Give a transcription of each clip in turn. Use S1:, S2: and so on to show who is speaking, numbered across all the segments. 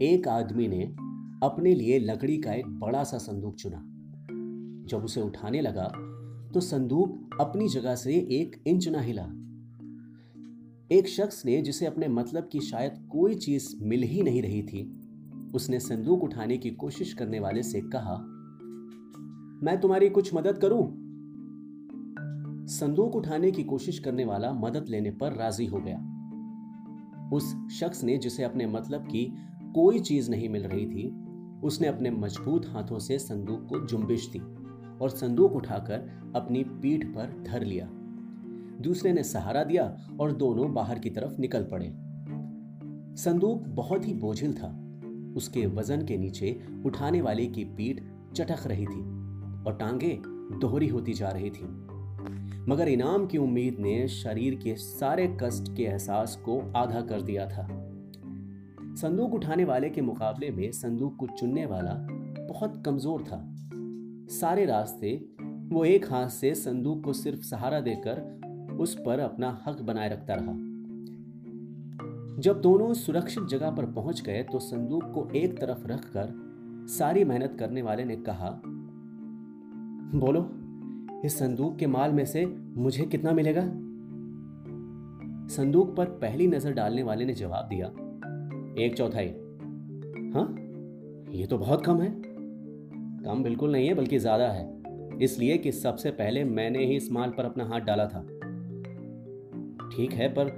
S1: ایک آدمی نے اپنے لیے لکڑی کا ایک بڑا سا صندوق چنا۔ جب اسے اٹھانے لگا تو صندوق اپنی جگہ سے ایک انچ نہ ہلا۔ ایک شخص نے جسے اپنے مطلب کی شاید کوئی چیز مل ہی نہیں رہی تھی، اس نے صندوق اٹھانے کی کوشش کرنے والے سے کہا، میں تمہاری کچھ مدد کروں؟ صندوق اٹھانے کی کوشش کرنے والا مدد لینے پر راضی ہو گیا۔ اس شخص نے جسے اپنے مطلب کی کوئی چیز نہیں مل رہی تھی۔ اس نے اپنے مضبوط ہاتھوں سے صندوق کو جنبش دی اور صندوق اٹھا کر اپنی پیٹھ پر دھر لیا۔ دوسرے نے سہارا دیا اور دونوں باہر کی طرف نکل پڑے۔ صندوق بہت ہی بوجھل تھا۔ اس کے وزن کے نیچے اٹھانے والے کی پیٹھ چٹک رہی تھی اور ٹانگیں دوہری ہوتی جا رہی تھی مگر انعام کی امید نے شریر کے سارے کسٹ کے احساس کو آدھا کر دیا تھا۔ صندوق اٹھانے والے کے مقابلے میں صندوق کو چننے والا بہت کمزور تھا۔ سارے راستے وہ ایک ہاتھ سے صندوق کو صرف سہارا دے کر اس پر اپنا حق بنائے رکھتا رہا۔ جب دونوں سرکشت جگہ پر پہنچ گئے تو صندوق کو ایک طرف رکھ کر ساری محنت کرنے والے نے کہا، بولو، اس صندوق کے مال میں سے مجھے کتنا ملے گا؟ صندوق پر پہلی نظر ڈالنے والے نے جواب دیا ایک چوتھائی۔ ہاں؟ یہ تو بہت کم ہے۔ کم بالکل نہیں ہے، بلکہ زیادہ ہے۔ اس لیے کہ سب سے پہلے میں نے ہی اس مال پر اپنا ہاتھ ڈالا تھا۔ ٹھیک ہے، پر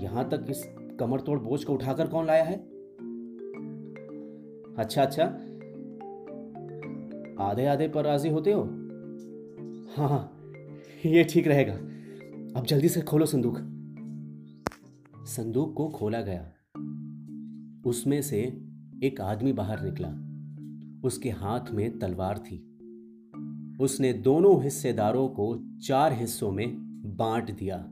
S1: یہاں تک اس کمر توڑ بوجھ کو اٹھا کر کون لایا ہے؟ اچھا اچھا۔ آدھے آدھے پر راضی ہوتے ہو؟ ہاں ہاں۔ یہ ٹھیک رہے گا۔ اب جلدی سے کھولو صندوق۔ صندوق کو کھولا گیا۔ اس میں سے ایک آدمی باہر نکلا۔ اس کے ہاتھ میں تلوار تھی۔ اس نے دونوں حصے داروں کو چار حصوں میں بانٹ دیا۔